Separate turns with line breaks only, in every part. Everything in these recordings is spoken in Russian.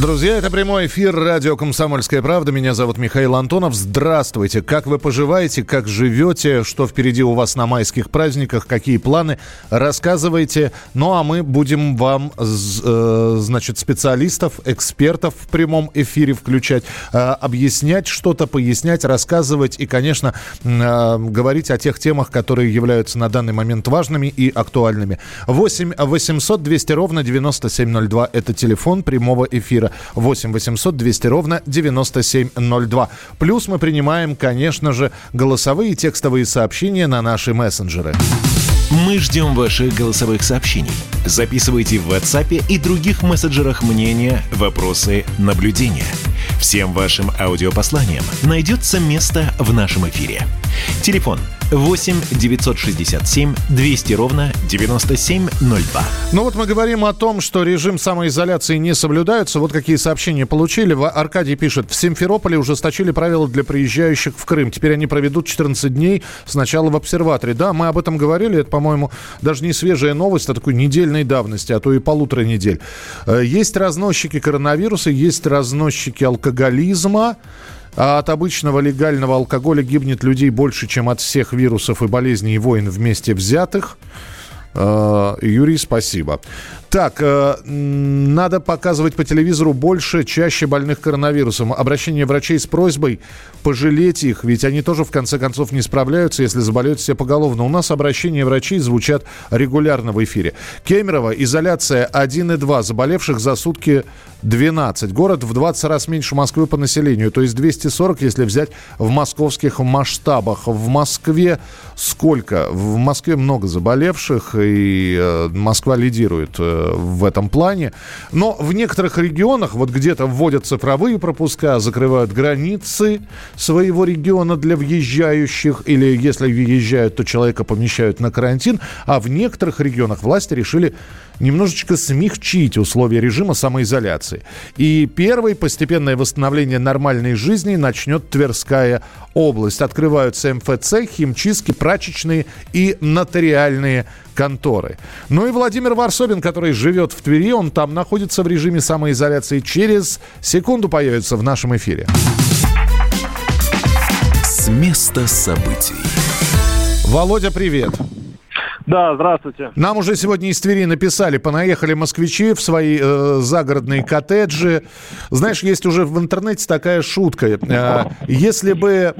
Друзья, это прямой эфир радио «Комсомольская правда». Меня зовут Михаил Антонов. Здравствуйте. Как вы поживаете, как живете, что впереди у вас на майских праздниках, какие планы, рассказывайте. Ну, а мы будем вам, э, значит, специалистов, экспертов в прямом эфире включать, э, объяснять что-то, пояснять, рассказывать и, конечно, э, говорить о тех темах, которые являются на данный момент важными и актуальными. 8 800 200 ровно 9702 – это телефон прямого эфира эфира 8 800 200 ровно 9702. Плюс мы принимаем, конечно же, голосовые и текстовые сообщения на наши мессенджеры.
Мы ждем ваших голосовых сообщений. Записывайте в WhatsApp и других мессенджерах мнения, вопросы, наблюдения. Всем вашим аудиопосланиям найдется место в нашем эфире. Телефон 8 967 200 ровно 9702.
Ну вот мы говорим о том, что режим самоизоляции не соблюдается. Вот какие сообщения получили. Аркадий пишет, в Симферополе ужесточили правила для приезжающих в Крым. Теперь они проведут 14 дней сначала в обсерваторе. Да, мы об этом говорили. Это, по-моему, даже не свежая новость, а такой недельной давности, а то и полутора недель. Э, есть разносчики коронавируса, есть разносчики алкоголизма. А от обычного легального алкоголя гибнет людей больше, чем от всех вирусов и болезней и войн вместе взятых. Э, Юрий, спасибо. Так, э, надо показывать по телевизору больше, чаще больных коронавирусом. Обращение врачей с просьбой пожалеть их, ведь они тоже в конце концов не справляются, если заболеют все поголовно. У нас обращения врачей звучат регулярно в эфире. Кемерово, изоляция 1,2, заболевших за сутки 12. Город в 20 раз меньше Москвы по населению, то есть 240, если взять в московских масштабах. В Москве сколько? В Москве много заболевших, и э, Москва лидирует э, в этом плане. Но в некоторых регионах, вот где-то вводят цифровые пропуска, закрывают границы своего региона для въезжающих, или если въезжают, то человека помещают на карантин, а в некоторых регионах власти решили немножечко смягчить условия режима самоизоляции. И первое постепенное восстановление нормальной жизни начнет Тверская область. Открываются МФЦ, химчистки, прачечные и нотариальные конторы. Ну и Владимир Варсобин, который живет в Твери, он там находится в режиме самоизоляции. Через секунду появится в нашем эфире.
С места событий.
Володя, привет.
Да, здравствуйте.
Нам уже сегодня из Твери написали, понаехали москвичи в свои э, загородные коттеджи. Знаешь, есть уже в интернете такая шутка. Э, если бы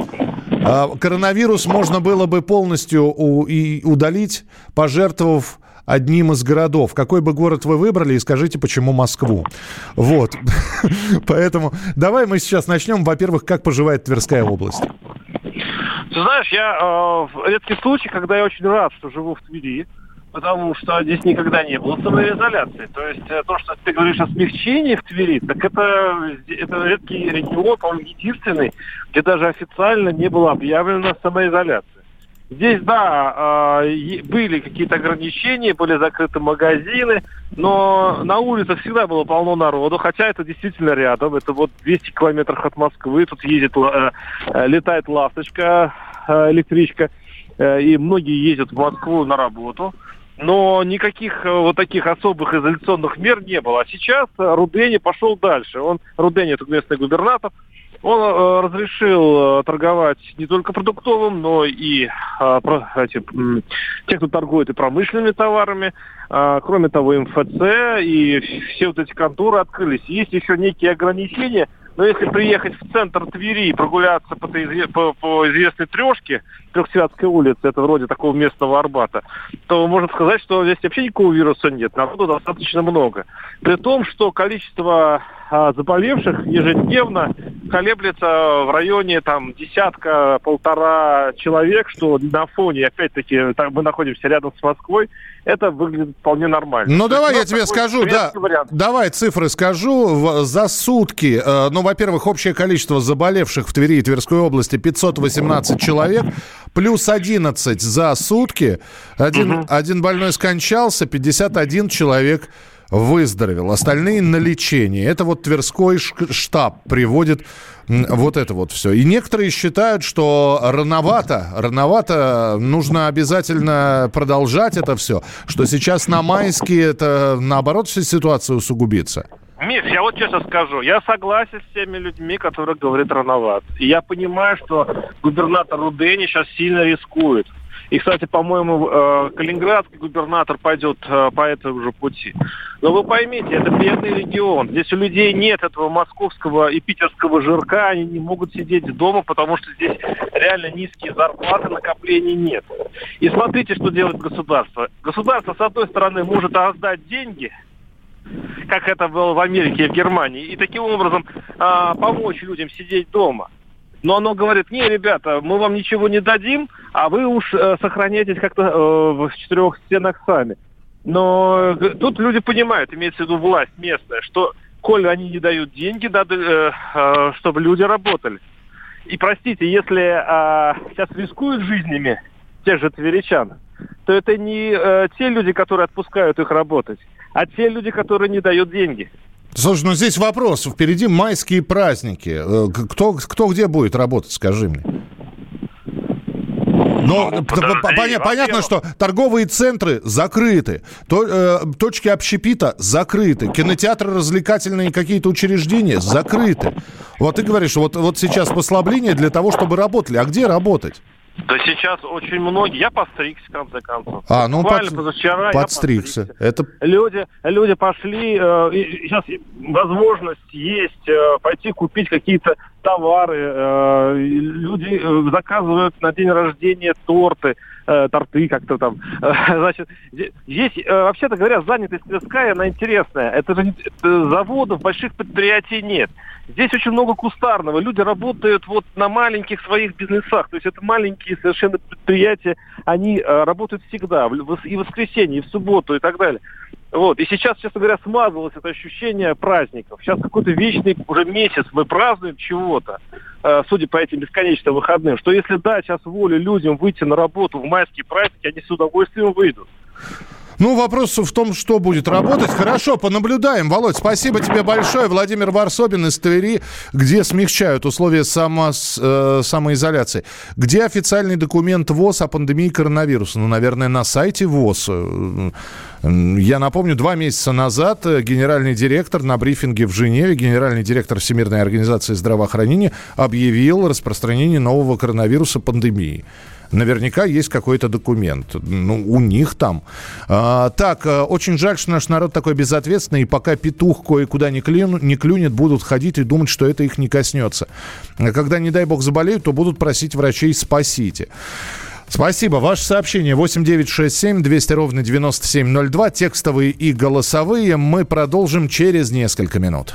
э, коронавирус можно было бы полностью у, и удалить, пожертвовав одним из городов. Какой бы город вы выбрали и скажите, почему Москву. Вот. Поэтому давай мы сейчас начнем. Во-первых, как поживает Тверская область?
Ты знаешь, я э, редкий случай, когда я очень рад, что живу в Твери, потому что здесь никогда не было самоизоляции. То есть э, то, что ты говоришь о смягчении в Твери, так это, это редкий регион, по-моему, единственный, где даже официально не было объявлено самоизоляция. Здесь, да, э, были какие-то ограничения, были закрыты магазины, но на улицах всегда было полно народу, хотя это действительно рядом, это вот 200 километров от Москвы, тут едет, э, летает ласточка, Э, электричка, э, и многие ездят в Москву на работу. Но никаких э, вот таких особых изоляционных мер не было. А сейчас Рудени пошел дальше. Он, Рудени, это местный губернатор, он э, разрешил торговать не только продуктовым, но и э, эти, э, те, кто торгует и промышленными товарами. Э, кроме того, МФЦ и все вот эти конторы открылись. Есть еще некие ограничения, но если приехать в центр Твери и прогуляться по, по, по известной трешке, Трехсвятской улице, это вроде такого местного Арбата, то можно сказать, что здесь вообще никакого вируса нет. Народу достаточно много. При том, что количество а, заболевших ежедневно колеблется в районе там десятка-полтора человек, что на фоне, опять-таки, мы находимся рядом с Москвой, это выглядит вполне нормально.
Ну, давай я тебе скажу, да, вариант. давай цифры скажу. За сутки, э, ну, во-первых, общее количество заболевших в Твери и Тверской области 518 человек, плюс 11 за сутки. Один, угу. один больной скончался, 51 человек выздоровел, остальные на лечении. Это вот Тверской штаб приводит вот это вот все. И некоторые считают, что рановато, рановато, нужно обязательно продолжать это все, что сейчас на майские это наоборот вся ситуация усугубится.
Миш, я вот честно скажу, я согласен с теми людьми, которые говорят рановато. И я понимаю, что губернатор Рудени сейчас сильно рискует. И, кстати, по-моему, э, калининградский губернатор пойдет э, по этому же пути. Но вы поймите, это бедный регион. Здесь у людей нет этого московского и питерского жирка. Они не могут сидеть дома, потому что здесь реально низкие зарплаты, накоплений нет. И смотрите, что делает государство. Государство, с одной стороны, может раздать деньги – как это было в Америке и в Германии, и таким образом а, помочь людям сидеть дома. Но оно говорит, не, ребята, мы вам ничего не дадим, а вы уж э, сохраняйтесь как-то э, в четырех стенах сами. Но э, тут люди понимают, имеется в виду власть местная, что коль они не дают деньги, надо, э, э, чтобы люди работали. И простите, если э, сейчас рискуют жизнями тех же тверичан, то это не э, те люди, которые отпускают их работать, а те люди, которые не дают деньги.
Слушай, ну здесь вопрос. Впереди майские праздники. Э, кто, кто где будет работать, скажи мне? Но ну, подожди, понятно, что торговые центры закрыты, то, э, точки общепита закрыты, кинотеатры, развлекательные какие-то учреждения закрыты. Вот ты говоришь, вот, вот сейчас послабление для того, чтобы работали. А где работать?
Да сейчас очень многие. Я постригся, в конце концов.
А, ну под... позавчера подстригся. Я
Это... Люди, люди пошли, э, сейчас возможность есть э, пойти купить какие-то товары. Э, люди э, заказывают на день рождения торты э, торты как-то там. Значит, здесь, вообще-то говоря, занятость Тверская, она интересная. Это же заводов, больших предприятий нет. Здесь очень много кустарного. Люди работают вот на маленьких своих бизнесах. То есть это маленькие совершенно предприятия. Они э, работают всегда. И в воскресенье, и в субботу, и так далее. Вот. И сейчас, честно говоря, смазалось это ощущение праздников. Сейчас какой-то вечный уже месяц мы празднуем чего-то, э, судя по этим бесконечным выходным, что если дать сейчас волю людям выйти на работу в майские праздники, они с удовольствием выйдут.
Ну, вопрос в том, что будет работать. Хорошо, понаблюдаем. Володь, спасибо тебе большое. Владимир Варсобин из Твери, где смягчают условия само, э, самоизоляции. Где официальный документ ВОЗ о пандемии коронавируса? Ну, наверное, на сайте ВОЗ. Я напомню, два месяца назад генеральный директор на брифинге в Женеве, генеральный директор Всемирной организации здравоохранения объявил распространение нового коронавируса пандемии. Наверняка есть какой-то документ. Ну, у них там. А, так, э, очень жаль, что наш народ такой безответственный, и пока петух кое-куда не, клюнет, не клюнет, будут ходить и думать, что это их не коснется. А когда, не дай бог, заболеют, то будут просить врачей «спасите». Спасибо. Ваше сообщение 8967 200 ровно 9702. Текстовые и голосовые. Мы продолжим через несколько минут.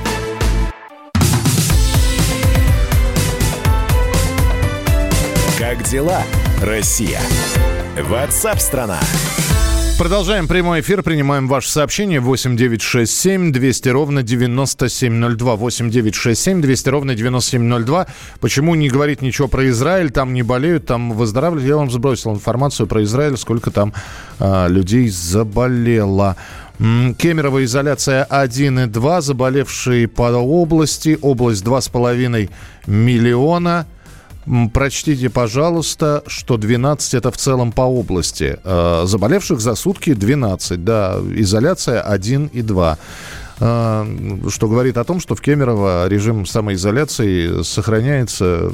Дела, Россия? Ватсап-страна!
Продолжаем прямой эфир, принимаем ваше сообщение 8967 200 ровно 9702. 8967 200 ровно 9702. Почему не говорить ничего про Израиль? Там не болеют, там выздоравливают. Я вам сбросил информацию про Израиль, сколько там а, людей заболело. Кемерово изоляция 1 и 2, заболевшие по области, область 2,5 миллиона. Прочтите, пожалуйста, что 12 это в целом по области. Э, заболевших за сутки 12, да, изоляция 1 и 2 э, что говорит о том, что в Кемерово режим самоизоляции сохраняется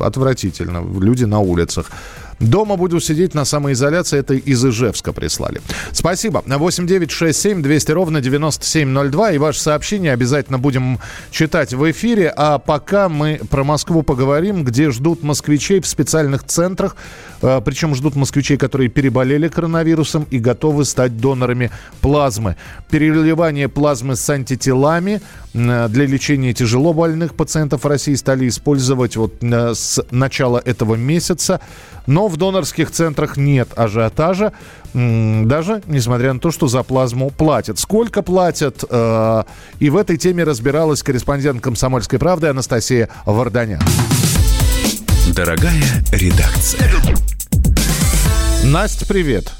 отвратительно. Люди на улицах. Дома буду сидеть на самоизоляции. Это из Ижевска прислали. Спасибо. 8 9 6 7 200 ровно 9702. И ваше сообщение обязательно будем читать в эфире. А пока мы про Москву поговорим, где ждут москвичей в специальных центрах. А, Причем ждут москвичей, которые переболели коронавирусом и готовы стать донорами плазмы. Переливание плазмы с антителами для лечения тяжело больных пациентов в России стали использовать вот с начала этого месяца. Но в донорских центрах нет ажиотажа, даже несмотря на то, что за плазму платят. Сколько платят? Э, и в этой теме разбиралась корреспондент «Комсомольской правды» Анастасия Варданян.
Дорогая редакция.
Настя, привет.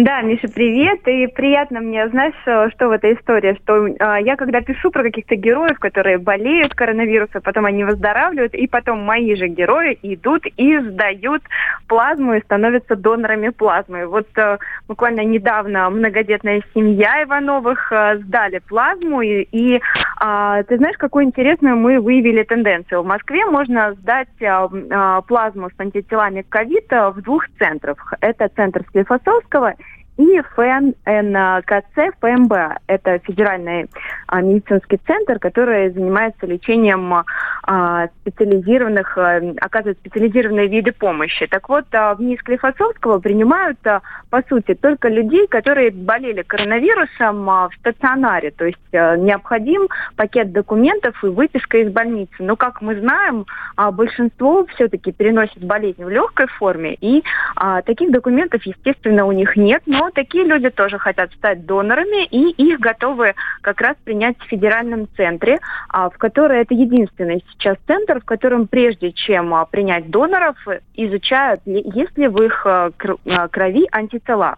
Да, Миша, привет. И приятно мне, знаешь, что в этой истории, что э, я когда пишу про каких-то героев, которые болеют коронавирусом, потом они выздоравливают, и потом мои же герои идут и сдают плазму и становятся донорами плазмы. Вот э, буквально недавно многодетная семья Ивановых э, сдали плазму, и, и э, ты знаешь, какую интересную мы выявили тенденцию. В Москве можно сдать э, э, плазму с антителами ковид в двух центрах. Это центр Склифосовского и ФНКЦ ФМБ. Это федеральный а, медицинский центр, который занимается лечением а, специализированных, а, оказывает специализированные виды помощи. Так вот, а, в НИИ Склифосовского принимают, а, по сути, только людей, которые болели коронавирусом а, в стационаре. То есть а, необходим пакет документов и выписка из больницы. Но, как мы знаем, а, большинство все-таки переносит болезнь в легкой форме, и а, таких документов, естественно, у них нет, но такие люди тоже хотят стать донорами, и их готовы как раз принять в федеральном центре, а, в который это единственный сейчас центр, в котором прежде чем а, принять доноров, изучают, есть ли в их а, крови антитела.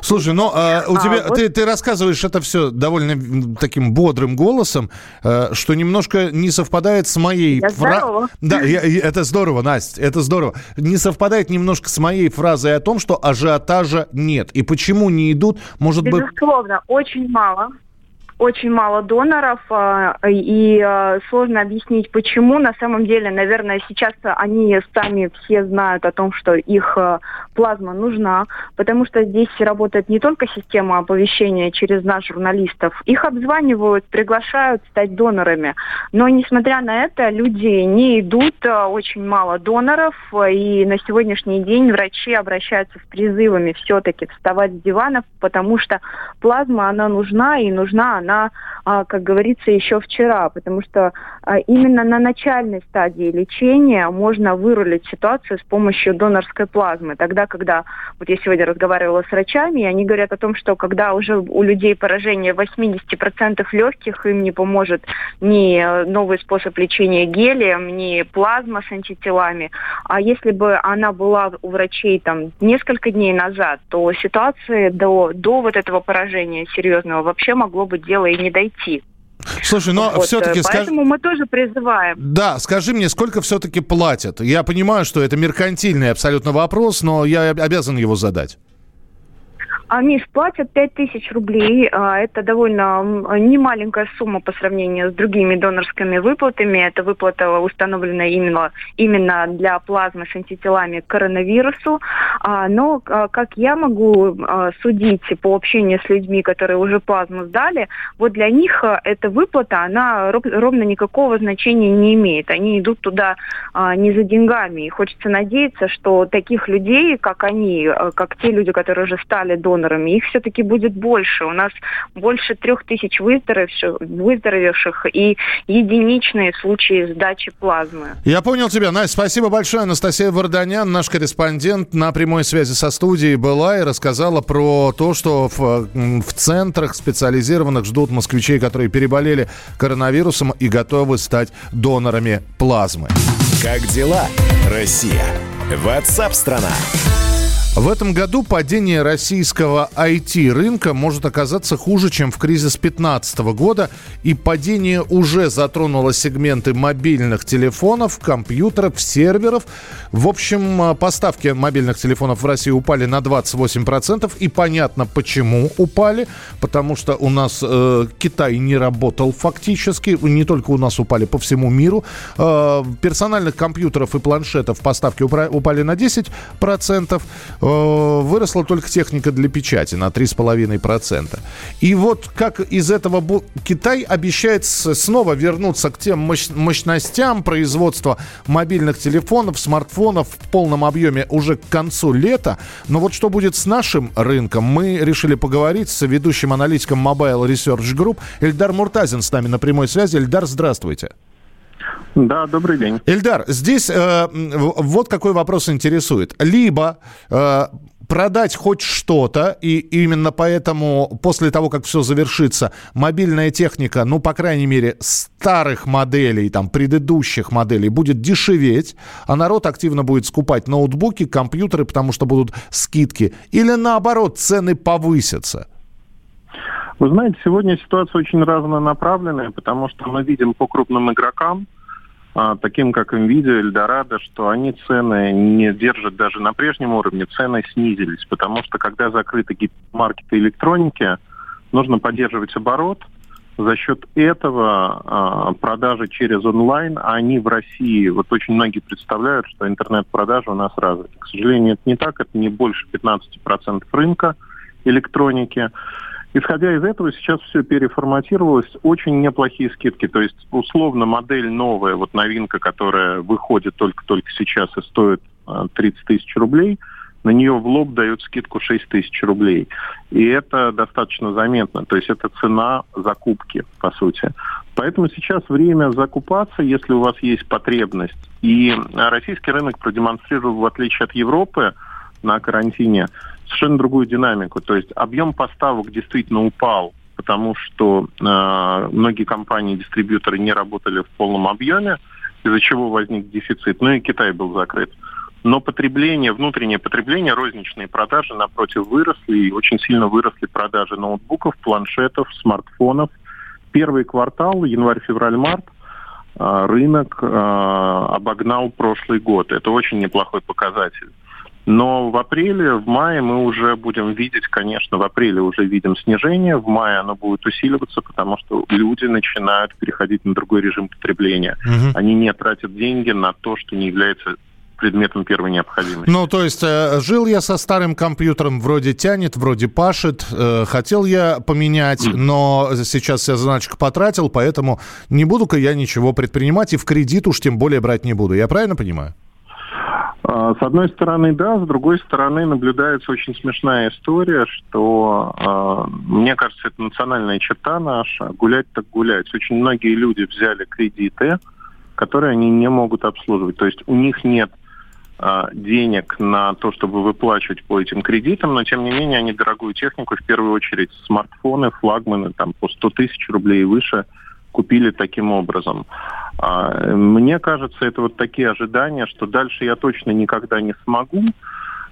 Слушай, ну а, у а, тебя вот... ты, ты рассказываешь это все довольно таким бодрым голосом, э, что немножко не совпадает с моей
фразой.
Да, я, я, это здорово, Настя, это здорово. Не совпадает немножко с моей фразой о том, что ажиотажа нет. И почему не идут, может
Безусловно,
быть...
Безусловно, очень мало очень мало доноров, а, и а, сложно объяснить, почему. На самом деле, наверное, сейчас они сами все знают о том, что их а, плазма нужна, потому что здесь работает не только система оповещения через нас, журналистов. Их обзванивают, приглашают стать донорами. Но, несмотря на это, люди не идут, очень мало доноров, и на сегодняшний день врачи обращаются с призывами все-таки вставать с диванов, потому что плазма, она нужна, и нужна она она, а, как говорится, еще вчера, потому что а, именно на начальной стадии лечения можно вырулить ситуацию с помощью донорской плазмы. Тогда, когда, вот я сегодня разговаривала с врачами, и они говорят о том, что когда уже у людей поражение 80% легких, им не поможет ни новый способ лечения гелием, ни плазма с антителами. А если бы она была у врачей там несколько дней назад, то ситуация до, до вот этого поражения серьезного вообще могло бы дело и не дойти.
Слушай, но вот, все-таки...
Поэтому скаж... мы тоже призываем.
Да, скажи мне, сколько все-таки платят? Я понимаю, что это меркантильный абсолютно вопрос, но я обязан его задать.
А, Миш, платят 5 тысяч рублей. А, это довольно немаленькая сумма по сравнению с другими донорскими выплатами. Это выплата установлена именно, именно для плазмы с антителами к коронавирусу. А, но как я могу судить по общению с людьми, которые уже плазму сдали, вот для них эта выплата, она ровно никакого значения не имеет. Они идут туда не за деньгами. И хочется надеяться, что таких людей, как они, как те люди, которые уже стали донорами, донорами. Их все-таки будет больше. У нас больше трех тысяч выздоровевших, выздоровевших и единичные случаи сдачи плазмы.
Я понял тебя. Настя, спасибо большое. Анастасия Варданян, наш корреспондент на прямой связи со студией была и рассказала про то, что в, в центрах специализированных ждут москвичей, которые переболели коронавирусом и готовы стать донорами плазмы.
Как дела, Россия? Ватсап-страна!
В этом году падение российского IT-рынка может оказаться хуже, чем в кризис 2015 года, и падение уже затронуло сегменты мобильных телефонов, компьютеров, серверов. В общем, а, поставки мобильных телефонов в России упали на 28%, и понятно, почему упали, потому что у нас э, Китай не работал фактически, не только у нас упали, по всему миру. Э, персональных компьютеров и планшетов поставки упали на 10%, Э, выросла только техника для печати на 3,5%. И вот как из этого Китай обещает снова вернуться к тем мощностям производства мобильных телефонов, смартфонов в полном объеме уже к концу лета. Но вот что будет с нашим рынком, мы решили поговорить с ведущим аналитиком Mobile Research Group Эльдар Муртазин с нами на прямой связи. Эльдар, здравствуйте.
Да, добрый день.
Эльдар, здесь э, вот какой вопрос интересует. Либо э, продать хоть что-то, и именно поэтому после того, как все завершится, мобильная техника, ну, по крайней мере, старых моделей, там, предыдущих моделей будет дешеветь, а народ активно будет скупать ноутбуки, компьютеры, потому что будут скидки, или наоборот, цены повысятся?
Вы знаете, сегодня ситуация очень разнонаправленная, потому что мы видим по крупным игрокам, таким как NVIDIA, Eldorado, что они цены не держат даже на прежнем уровне, цены снизились, потому что когда закрыты маркеты электроники, нужно поддерживать оборот. За счет этого а, продажи через онлайн, а они в России, вот очень многие представляют, что интернет-продажи у нас развиты. К сожалению, это не так, это не больше 15% рынка электроники. Исходя из этого, сейчас все переформатировалось. Очень неплохие скидки. То есть, условно, модель новая, вот новинка, которая выходит только-только сейчас и стоит 30 а, тысяч рублей, на нее в лоб дают скидку 6 тысяч рублей. И это достаточно заметно. То есть это цена закупки, по сути. Поэтому сейчас время закупаться, если у вас есть потребность. И российский рынок продемонстрировал, в отличие от Европы, на карантине, совершенно другую динамику. То есть объем поставок действительно упал, потому что э, многие компании-дистрибьюторы не работали в полном объеме, из-за чего возник дефицит. Ну и Китай был закрыт. Но потребление, внутреннее потребление, розничные продажи, напротив, выросли. И очень сильно выросли продажи ноутбуков, планшетов, смартфонов. Первый квартал, январь, февраль, март, э, рынок э, обогнал прошлый год. Это очень неплохой показатель. Но в апреле, в мае мы уже будем видеть, конечно, в апреле уже видим снижение, в мае оно будет усиливаться, потому что люди начинают переходить на другой режим потребления. Угу. Они не тратят деньги на то, что не является предметом первой необходимости.
Ну, то есть э, жил я со старым компьютером, вроде тянет, вроде пашет, э, хотел я поменять, mm. но сейчас я заначку потратил, поэтому не буду-ка я ничего предпринимать и в кредит уж тем более брать не буду. Я правильно понимаю?
С одной стороны, да, с другой стороны, наблюдается очень смешная история, что, э, мне кажется, это национальная черта наша, гулять так гулять. Очень многие люди взяли кредиты, которые они не могут обслуживать. То есть у них нет э, денег на то, чтобы выплачивать по этим кредитам, но тем не менее они дорогую технику, в первую очередь смартфоны, флагманы, там по 100 тысяч рублей и выше – купили таким образом. А, мне кажется, это вот такие ожидания, что дальше я точно никогда не смогу,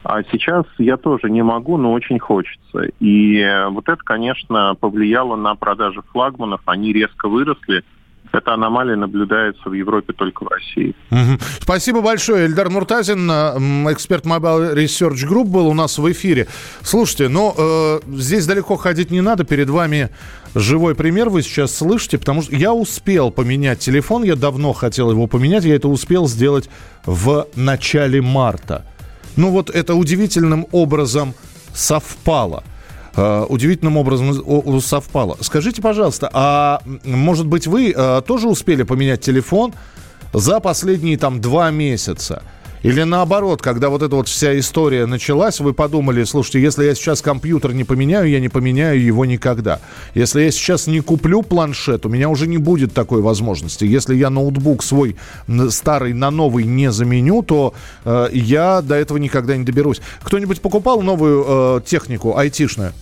а сейчас я тоже не могу, но очень хочется. И вот это, конечно, повлияло на продажи флагманов. Они резко выросли. Эта аномалия наблюдается в Европе только в России.
Угу. Спасибо большое. Эльдар Муртазин, эксперт Mobile Research Group, был у нас в эфире. Слушайте, но э, здесь далеко ходить не надо. Перед вами живой пример вы сейчас слышите, потому что я успел поменять телефон, я давно хотел его поменять, я это успел сделать в начале марта. Ну вот это удивительным образом совпало. Э, удивительным образом совпало. Скажите, пожалуйста, а может быть вы э, тоже успели поменять телефон за последние там два месяца? Или наоборот, когда вот эта вот вся история началась, вы подумали, слушайте, если я сейчас компьютер не поменяю, я не поменяю его никогда. Если я сейчас не куплю планшет, у меня уже не будет такой возможности. Если я ноутбук свой старый на новый не заменю, то э, я до этого никогда не доберусь. Кто-нибудь покупал новую э, технику айтишную?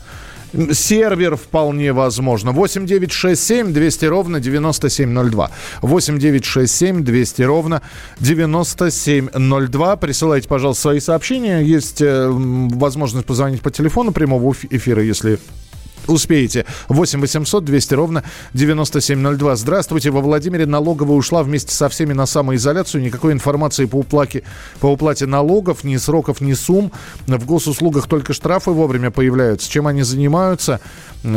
Сервер вполне возможно. 8 9 6 7 200 ровно 9702. 8 9 6 7 200 ровно 9702. Присылайте, пожалуйста, свои сообщения. Есть э, возможность позвонить по телефону прямого эфира, если успеете. 8 800 200 ровно 9702. Здравствуйте. Во Владимире налоговая ушла вместе со всеми на самоизоляцию. Никакой информации по уплате, по уплате налогов, ни сроков, ни сумм. В госуслугах только штрафы вовремя появляются. Чем они занимаются?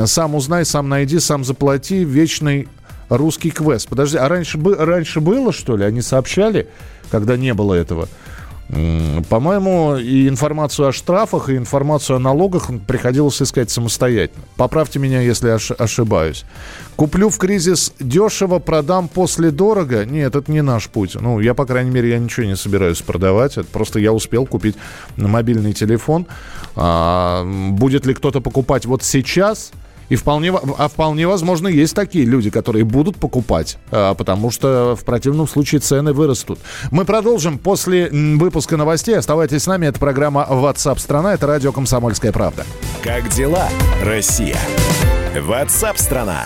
Сам узнай, сам найди, сам заплати. Вечный русский квест. Подожди, а раньше, раньше было, что ли? Они сообщали, когда не было этого? По-моему, и информацию о штрафах, и информацию о налогах приходилось искать самостоятельно. Поправьте меня, если ошибаюсь. Куплю в кризис дешево, продам после дорого. Нет, это не наш путь. Ну, я, по крайней мере, я ничего не собираюсь продавать. Это просто я успел купить мобильный телефон. А, будет ли кто-то покупать вот сейчас – и вполне, а вполне возможно, есть такие люди, которые будут покупать, а, потому что в противном случае цены вырастут. Мы продолжим после выпуска новостей. Оставайтесь с нами. Это программа WhatsApp страна. Это радио Комсомольская правда.
Как дела, Россия? WhatsApp страна.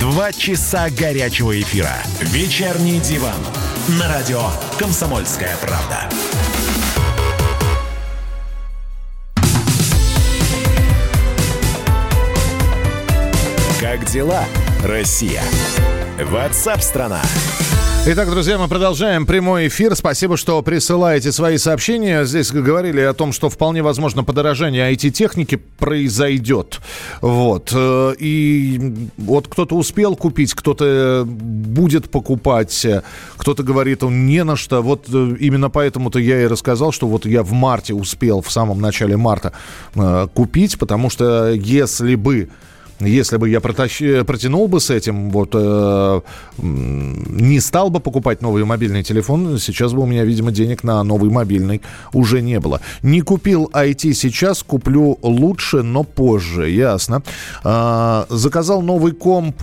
Два часа горячего эфира. Вечерний диван на радио «Комсомольская правда». Как дела, Россия? Ватсап-страна!
Итак, друзья, мы продолжаем прямой эфир. Спасибо, что присылаете свои сообщения. Здесь говорили о том, что вполне возможно подорожание IT-техники произойдет. Вот. Э, и вот кто-то успел купить, кто-то будет покупать, кто-то говорит, он не на что. Вот э, именно поэтому-то я и рассказал, что вот я в марте успел, в самом начале марта э, купить, потому что если бы если бы я протащи, протянул бы с этим, вот э, не стал бы покупать новый мобильный телефон, сейчас бы у меня, видимо, денег на новый мобильный уже не было. Не купил IT сейчас, куплю лучше, но позже, ясно. Э, заказал новый комп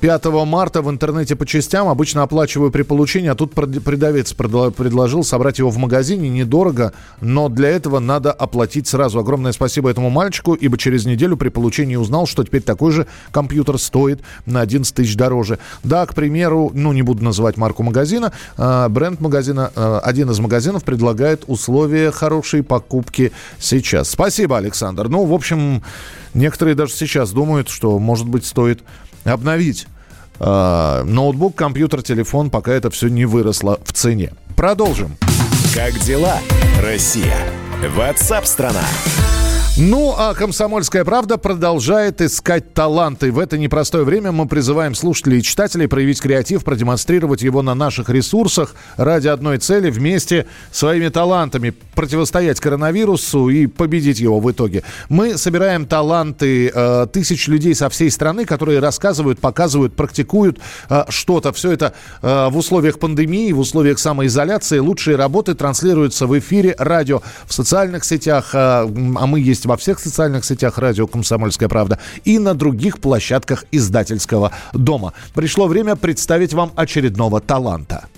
5 марта в интернете по частям. Обычно оплачиваю при получении, а тут продавец предложил собрать его в магазине. Недорого, но для этого надо оплатить сразу. Огромное спасибо этому мальчику, ибо через неделю при получении узнал, что теперь такой же компьютер стоит на 11 тысяч дороже. Да, к примеру, ну не буду называть марку магазина, а, бренд магазина, а, один из магазинов предлагает условия хорошей покупки сейчас. Спасибо, Александр. Ну, в общем, некоторые даже сейчас думают, что, может быть, стоит обновить э, ноутбук, компьютер, телефон, пока это все не выросло в цене. Продолжим.
Как дела, Россия? Ватсап-страна!
Ну, а «Комсомольская правда» продолжает искать таланты. В это непростое время мы призываем слушателей и читателей проявить креатив, продемонстрировать его на наших ресурсах ради одной цели – вместе своими талантами противостоять коронавирусу и победить его в итоге. Мы собираем таланты э, тысяч людей со всей страны, которые рассказывают, показывают, практикуют э, что-то. Все это э, в условиях пандемии, в условиях самоизоляции. Лучшие работы транслируются в эфире радио, в социальных сетях, э, а мы есть во всех социальных сетях радио «Комсомольская правда» и на других площадках издательского дома. Пришло время представить вам очередного таланта.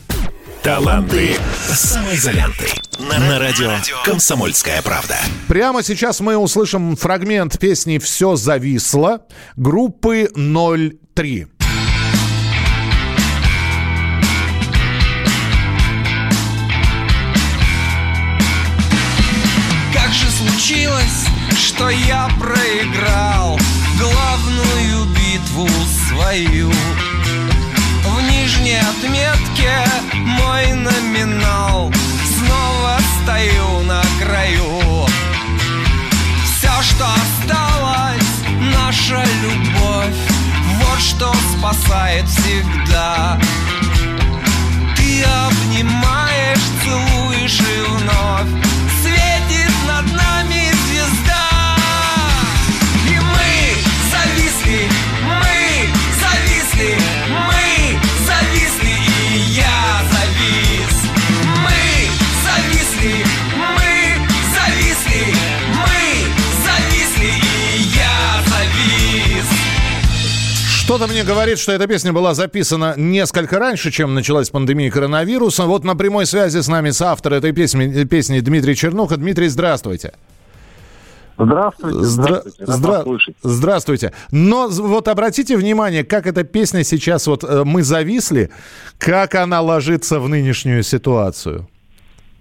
Таланты самоизоленты. На радио «Комсомольская правда».
Прямо сейчас мы услышим фрагмент песни «Все зависло» группы 03.
Что я проиграл главную битву свою? В нижней отметке мой номинал. Снова стою на краю. Все, что осталось, наша любовь. Вот что спасает всегда
Что-то мне говорит, что эта песня была записана несколько раньше, чем началась пандемия коронавируса. Вот на прямой связи с нами с автором этой песни, песни Дмитрий Чернуха. Дмитрий, здравствуйте.
Здравствуйте.
Здра-
Здравствуйте.
Здра-. Здравствуйте. Но вот обратите внимание, как эта песня сейчас, вот э, мы зависли, как она ложится в нынешнюю ситуацию.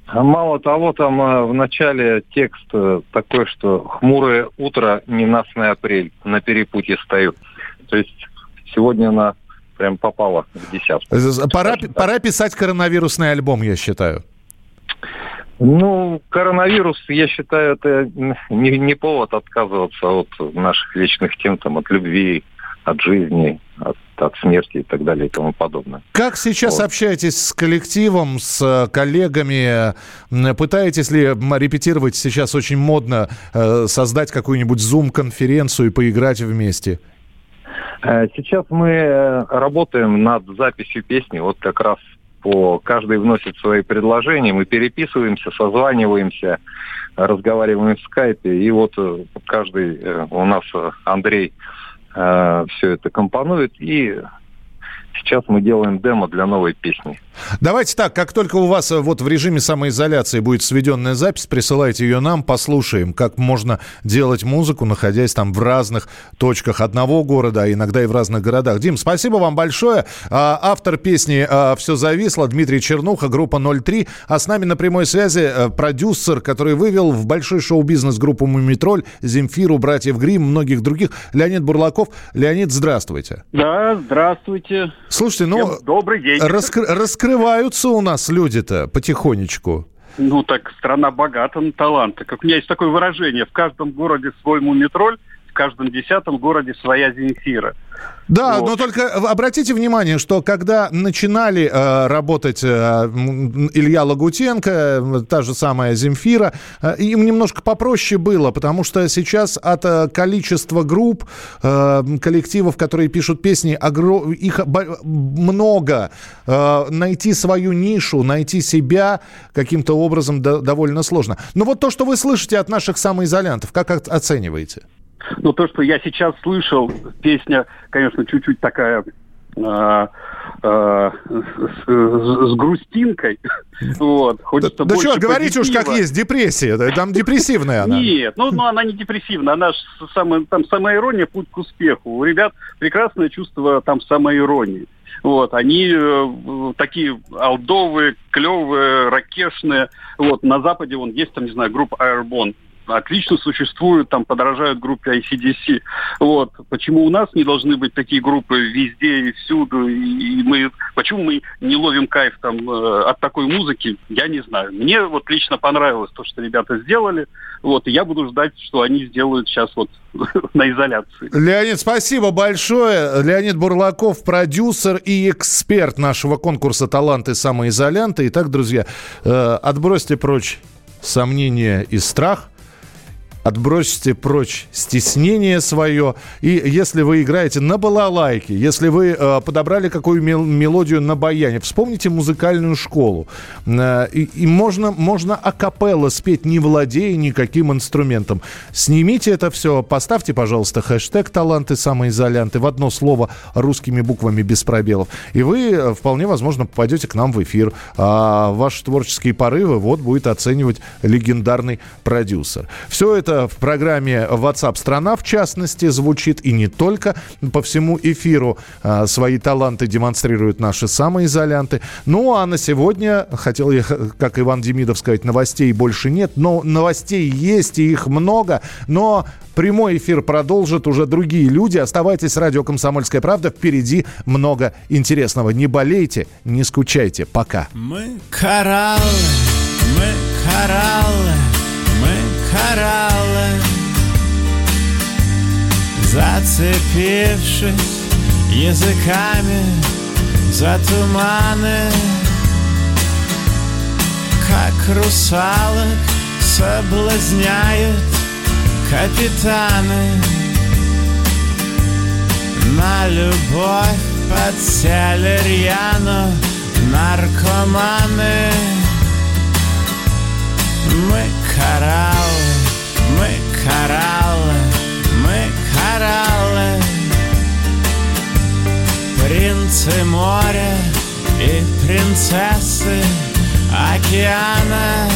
А Мало того, там э, в начале текст э, такой, что хмурое утро, ненастный апрель, на перепутье стою. То есть сегодня она прям попала в десятку.
Пора,
Скажем
пора писать коронавирусный альбом, я считаю.
Ну, коронавирус, я считаю, это не, не повод отказываться от наших вечных тем, там, от любви, от жизни, от, от смерти и так далее и тому подобное.
Как сейчас
Вот.
общаетесь с коллективом, с э, коллегами? Пытаетесь ли репетировать? Сейчас очень модно э, создать какую-нибудь Zoom-конференцию и поиграть вместе.
Э, Сейчас мы э, работаем над записью песни, вот как раз по каждый вносит свои предложения, мы переписываемся, созваниваемся, разговариваем в скайпе, и вот э, каждый у нас Андрей все это компонует, и сейчас мы делаем демо для новой песни.
Давайте так, как только у вас э, вот в режиме самоизоляции будет сведенная запись, присылайте ее нам, послушаем, как можно делать музыку, находясь там в разных точках одного города, а иногда и в разных городах. Дим, спасибо вам большое. А, Автор песни «Все зависло» Дмитрий Чернуха, группа 03. А с нами на прямой связи э, продюсер, который вывел в большой шоу-бизнес группу «Мумитроль», Земфиру, братьев Грим, многих других, Леонид Бурлаков. Леонид, здравствуйте.
Да, здравствуйте.
Слушайте, ну,
Всем добрый день.
раскры- раскрываются у нас люди-то потихонечку.
Ну так страна богата на таланты. Как у меня есть такое выражение: в каждом городе свой мумитроль, каждом десятом городе своя Земфира.
Да,
Вот.
но только обратите внимание, что когда начинали э, работать э, Илья Лагутенко, та же самая Земфира, э, им немножко попроще было, потому что сейчас от э, количества групп, э, коллективов, которые пишут песни, огро- их много. Э, найти свою нишу, найти себя каким-то образом до- довольно сложно. Но вот то, что вы слышите от наших самоизолянтов, как оцениваете?
Но то, что я сейчас слышал, песня, конечно, чуть-чуть такая э, э, с, с- грустинкой. Вот. Хочется
Да
больше
что, говорите уж как есть, депрессия, да, там депрессивная она.
Нет, ну, ну она не депрессивная, она ж самая, там самая ирония путь к успеху. У ребят прекрасное чувство там самоиронии. Вот, они э, такие алдовые, клевые, ракешные. Вот, на Западе вон есть там, не знаю, группа Airborne. Отлично существуют, там подражают группе ICDC. Вот. Почему у нас не должны быть такие группы везде и всюду? И мы, почему мы не ловим кайф там э, от такой музыки, я не знаю. Мне вот лично понравилось то, что ребята сделали. Вот, и я буду ждать, что они сделают сейчас вот на изоляции.
Леонид, спасибо большое. Леонид Бурлаков, продюсер и эксперт нашего конкурса «Таланты самоизолянта». Итак, друзья, э, отбросьте прочь сомнения и страх. Отбросьте прочь стеснение свое. И если вы играете на балалайке, если вы э, подобрали какую мел- мелодию на баяне, вспомните музыкальную школу. Э, и, и можно, можно акапелла спеть, не владея никаким инструментом. Снимите это все, поставьте, пожалуйста, хэштег «Таланты самоизолянты» в одно слово русскими буквами без пробелов. И вы э, вполне возможно попадете к нам в эфир. А ваши творческие порывы вот будет оценивать легендарный продюсер. Все это в программе WhatsApp страна в частности звучит и не только. По всему эфиру а, свои таланты демонстрируют наши самоизолянты. Ну а на сегодня, хотел я, как Иван Демидов сказать, новостей больше нет, но новостей есть и их много, но Прямой эфир продолжат уже другие люди. Оставайтесь с радио «Комсомольская правда». Впереди много интересного. Не болейте, не скучайте. Пока.
Мы кораллы, мы кораллы, кораллы. Зацепившись языками за туманы, Как русалок соблазняют капитаны На любовь подсели рьяно наркоманы Мы кораллы, мы кораллы, мы кораллы. Принцы моря и принцессы океана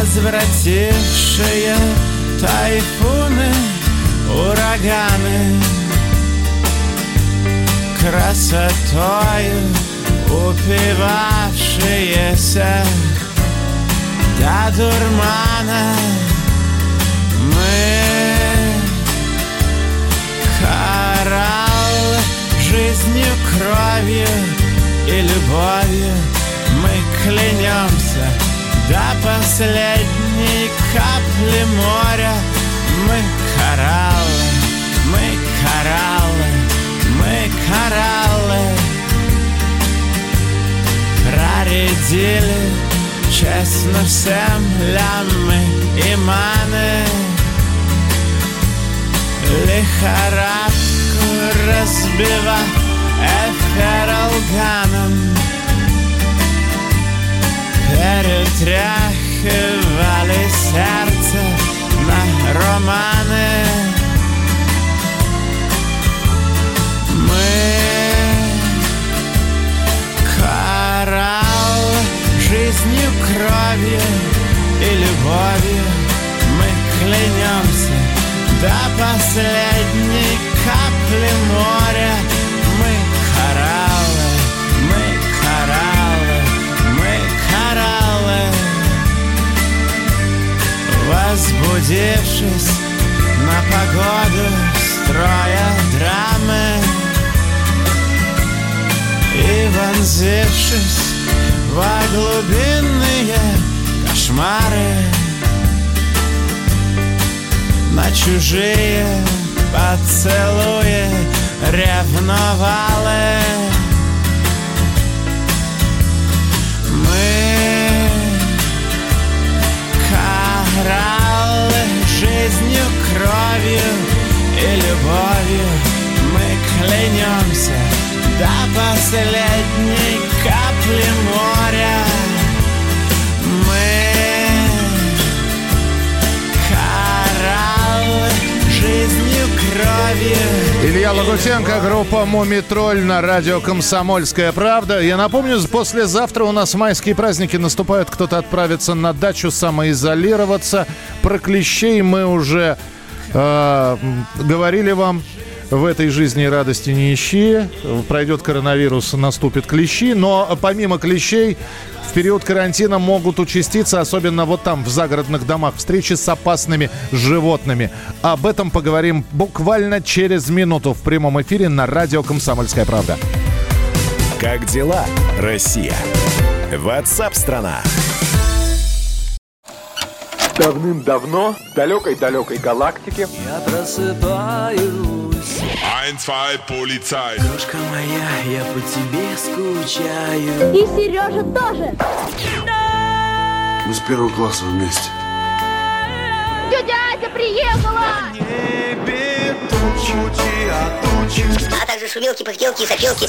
Развратившие тайфуны, ураганы. Красотою упивавшиеся до дурмана Мы кораллы жизнью, кровью и любовью. Мы клянемся до последней капли моря. Мы кораллы, мы кораллы, мы кораллы Проредили честно всем лямы и маны Лихорадку разбивав эфиралганом Перетряхивали сердце на романы жизнью, кровью и любовью Мы клянемся до последней капли моря. Мы кораллы, мы кораллы, мы кораллы. Возбудившись на погоду, строя драмы. И вонзившись во глубинные кошмары На чужие поцелуи ревновали Мы кораллы жизнью, кровью и любовью Мы клянемся до последней капли моря Мы кораллы жизнью, кровью
Илья Лагутенко, группа «Мумитроль» на радио «Комсомольская правда». Я напомню, послезавтра у нас майские праздники наступают. Кто-то отправится на дачу самоизолироваться. Про клещей мы уже э, говорили вам. В этой жизни радости не ищи. Пройдет коронавирус, наступит клещи. Но помимо клещей, в период карантина могут участиться, особенно вот там, в загородных домах, встречи с опасными животными. Об этом поговорим буквально через минуту в прямом эфире на радио «Комсомольская правда».
Как дела, Россия? Ватсап-страна!
Давным-давно в далекой-далекой галактике
Я просыпаюсь
Ein, zwei, Polizei.
Крошка моя, я по тебе скучаю
И Сережа тоже
Мы с первого класса вместе.
приехала!
Небе тучи, а тучи
А также шумелки, пыхтелки и сопелки.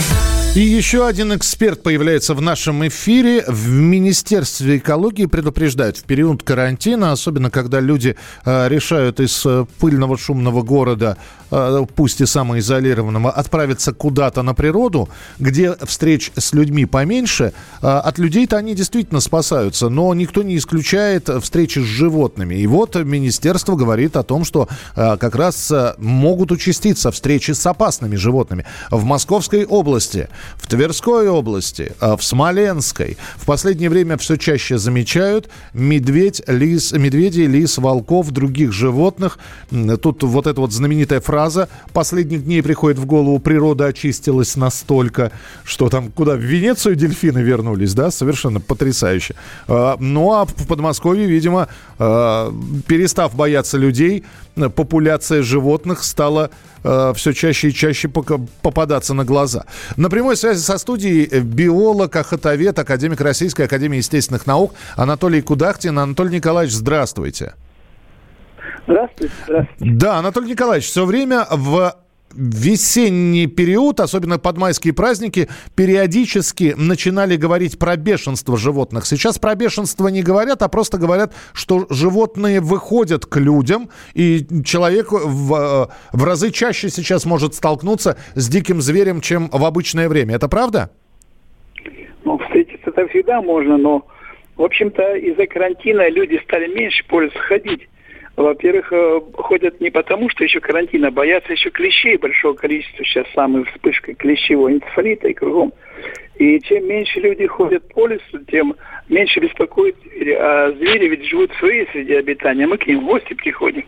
И еще один эксперт появляется в нашем эфире. В Министерстве экологии предупреждают, в период карантина, особенно когда люди э, решают из э, пыльного шумного города, э, пусть и самоизолированного, отправиться куда-то на природу, где встреч с людьми поменьше, э, от людей-то они действительно спасаются, но никто не исключает встречи с животными. И вот Министерство говорит о том, что э, как раз э, могут участиться встречи с опасными животными. В Московской области в Тверской области, а в Смоленской в последнее время все чаще замечают медведь, лис, медведей, лис, волков, других животных. Тут вот эта вот знаменитая фраза последних дней приходит в голову, природа очистилась настолько, что там куда, в Венецию дельфины вернулись, да, совершенно потрясающе. А, Ну а в Подмосковье, видимо, а, перестав бояться людей, популяция животных стала все чаще и чаще попадаться на глаза. На прямой связи со студией э, биолог, охотовед, академик Российской Академии Естественных Наук Анатолий Кудахтин. Анатолий Николаевич, здравствуйте.
Здравствуйте, здравствуйте.
Да, Анатолий Николаевич, все время в весенний период, особенно под майские праздники, периодически начинали говорить про бешенство животных. Сейчас про бешенство не говорят, а просто говорят, что животные выходят к людям, и человек в, э, в разы чаще сейчас может столкнуться с диким зверем, чем в обычное время. Это правда?
Ну, встретиться-то всегда можно, но, в общем-то, из-за карантина люди стали меньше по лесу ходить. Во-первых, э, ходят не потому, что еще карантин, а боятся еще клещей большого количества. Сейчас самая вспышка клещевого энцефалита и кругом. И чем меньше люди ходят по лесу, тем меньше беспокоит звери. А звери ведь живут в своей среде обитания. Мы к ним в гости приходим.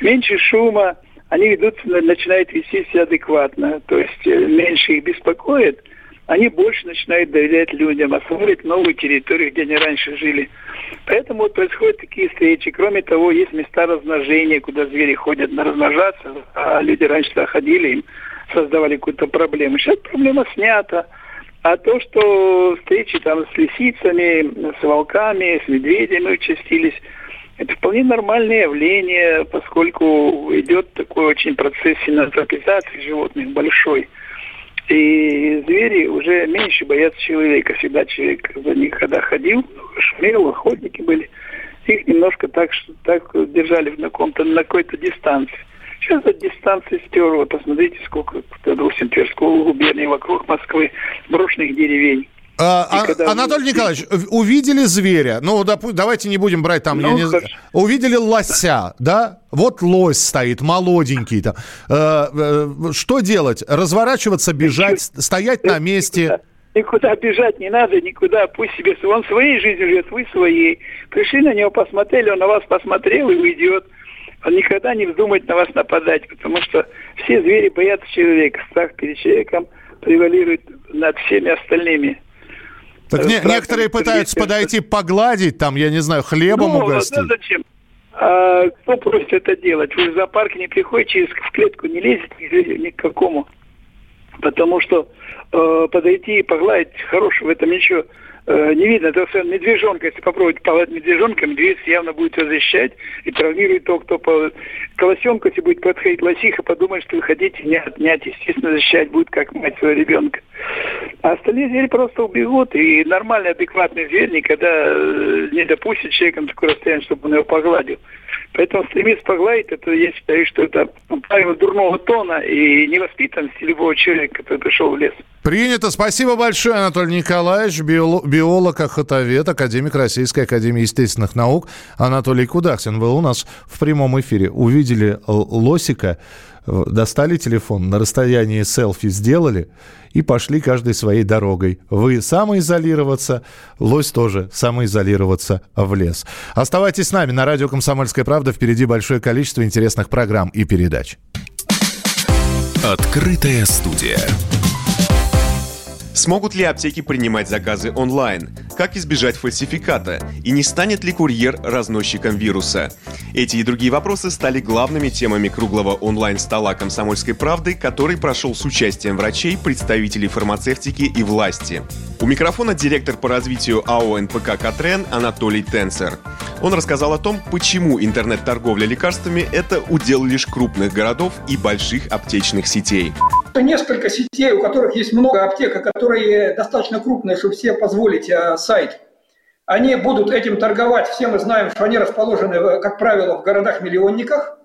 Меньше шума, они ведут, начинают вести себя адекватно. То есть э, меньше их беспокоит, они больше начинают доверять людям, освоить новые территории, где они раньше жили. Поэтому вот происходят такие встречи. Кроме того, есть места размножения, куда звери ходят на размножаться, а люди раньше туда ходили, им создавали какую-то проблему. Сейчас проблема снята. А то, что встречи там с лисицами, с волками, с медведями участились, это вполне нормальное явление, поскольку идет такой очень процесс синантропизации животных большой. И звери уже меньше боятся человека. Всегда человек за них, когда ходил, шумел, охотники были, их немножко так, так держали на, на какой-то дистанции. Сейчас эта дистанция стерла. Посмотрите, сколько, допустим, Тверской губернии вокруг Москвы брошенных деревень.
А, а-
когда
Анатолий Николаевич, увидели зверя, ну, допу- давайте не будем брать там, я
Ну,
не знаю, увидели лося, да? Вот лось стоит, молоденький там. Э, э, что делать? Разворачиваться, бежать, стоять на месте?
Никуда бежать не надо, никуда. Пусть себе он своей жизнью живет, вы своей. Пришли на него, посмотрели, он на вас посмотрел и уйдет. Он никогда не вздумает на вас нападать, потому что все звери боятся человека. Страх перед человеком превалирует над всеми остальными.
Так не- некоторые пытаются подойти погладить, там, я не знаю, хлебом
Ну,
угостить.
да зачем? А кто просит это делать? Вы в зоопарк не приходите, через в клетку не лезете ни к какому. Потому что э, подойти и погладить хорошего в этом ничего э, не видно. Это все медвежонка. Если попробовать погладить медвежонка, медведь явно будет возвращать и травмирует того, кто по колосенку, если будет подходить лосиха, подумает, что вы хотите не отнять. Естественно, защищать будет как мать своего ребенка. А остальные звери просто убегут, и нормальный, адекватный зверь никогда э, не допустит человека на такое расстояние, чтобы он его погладил. Поэтому стремиться погладить, это я считаю, что это правило дурного тона и невоспитанности любого человека, который пришел в лес.
Принято. Спасибо большое, Анатолий Николаевич, биолог, охотовед, академик Российской Академии Естественных Наук. Анатолий Кудахтин был у нас в прямом эфире. Увидели лосика, э, достали телефон, на расстоянии селфи сделали и пошли каждой своей дорогой. Вы самоизолироваться, лось тоже самоизолироваться в лес. Оставайтесь с нами на радио «Комсомольская правда». Впереди большое количество интересных программ и передач.
Открытая студия.
Смогут ли аптеки принимать заказы онлайн? Как избежать фальсификата? И не станет ли курьер разносчиком вируса? Эти и другие вопросы стали главными темами круглого онлайн-стола «Комсомольской правды», который прошел с участием врачей, представителей фармацевтики и власти. У микрофона директор по развитию АО НПК «Катрен» Анатолий Тенцер. Он рассказал о том, почему интернет-торговля лекарствами – это удел лишь крупных городов и больших аптечных сетей.
Несколько сетей, у которых есть много аптек, которые достаточно крупные, чтобы все позволить э, сайт. Они будут этим торговать. Все мы знаем, что они расположены, как правило, в городах-миллионниках,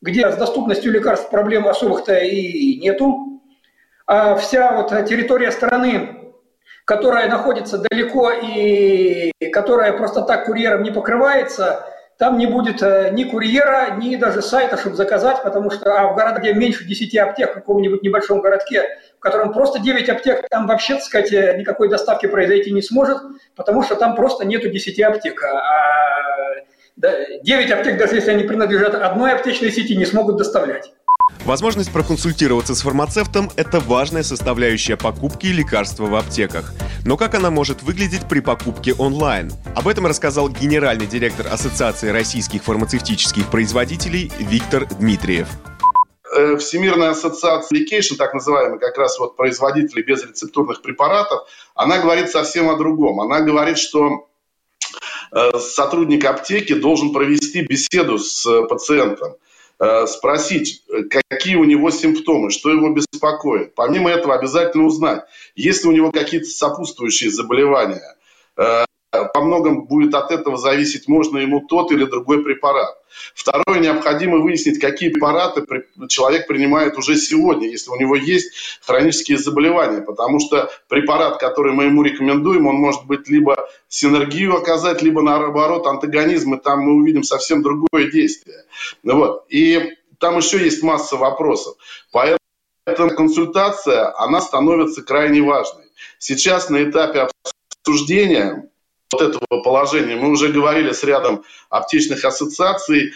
где с доступностью лекарств проблем особых-то и нету. А вся вот территория страны, которая находится далеко и которая просто так курьером не покрывается – там не будет э, ни курьера, ни даже сайта, чтобы заказать, потому что а в городах, где меньше 10 аптек, в каком-нибудь небольшом городке, в котором просто 9 аптек, там вообще, так сказать, э, никакой доставки произойти не сможет, потому что там просто нету 10 аптек. А 9 аптек, даже если они принадлежат одной аптечной сети, не смогут доставлять.
Возможность проконсультироваться с фармацевтом – это важная составляющая покупки лекарства в аптеках. Но как она может выглядеть при покупке онлайн? Об этом рассказал генеральный директор Ассоциации российских фармацевтических производителей Виктор Дмитриев.
Э, Всемирная ассоциация Medication, так называемая, как раз вот производителей безрецептурных препаратов, она говорит совсем о другом. Она говорит, что э, сотрудник аптеки должен провести беседу с э, пациентом спросить, какие у него симптомы, что его беспокоит. Помимо этого обязательно узнать, есть ли у него какие-то сопутствующие заболевания. Э, во многом будет от этого зависеть, можно ему тот или другой препарат. Второе, необходимо выяснить, какие препараты человек принимает уже сегодня, если у него есть хронические заболевания. Потому что препарат, который мы ему рекомендуем, он может быть либо синергию оказать, либо наоборот антагонизм, и там мы увидим совсем другое действие. Вот. И там еще есть масса вопросов. Поэтому эта консультация, она становится крайне важной. Сейчас на этапе обсуждения вот этого положения. Мы уже говорили с рядом аптечных ассоциаций,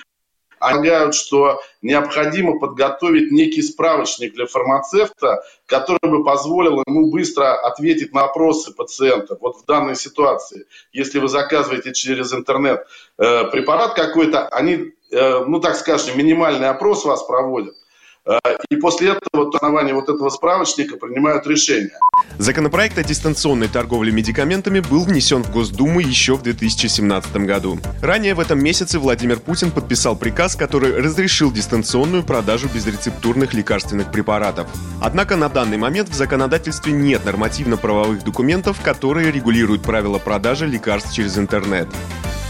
полагают, что необходимо подготовить некий справочник для фармацевта, который бы позволил ему быстро ответить на вопросы пациента. Вот в данной ситуации, если вы заказываете через интернет э, препарат какой-то, они, э, ну так скажем, минимальный опрос вас проводят. Э, и после этого, на основании вот этого справочника принимают решение.
Законопроект о дистанционной торговле медикаментами был внесен в Госдуму еще в 2017 году. Ранее в этом месяце Владимир Путин подписал приказ, который разрешил дистанционную продажу безрецептурных лекарственных препаратов. Однако на данный момент в законодательстве нет нормативно-правовых документов, которые регулируют правила продажи лекарств через интернет.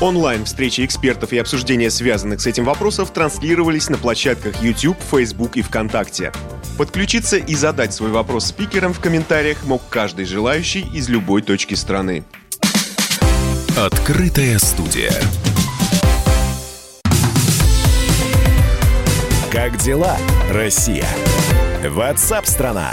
Онлайн-встречи экспертов и обсуждения связанных с этим вопросов транслировались на площадках YouTube, Facebook и ВКонтакте. Подключиться и задать свой вопрос спикерам в комментариях мог каждый желающий из любой точки страны.
Открытая студия. Как дела, Россия? Ватсап-страна!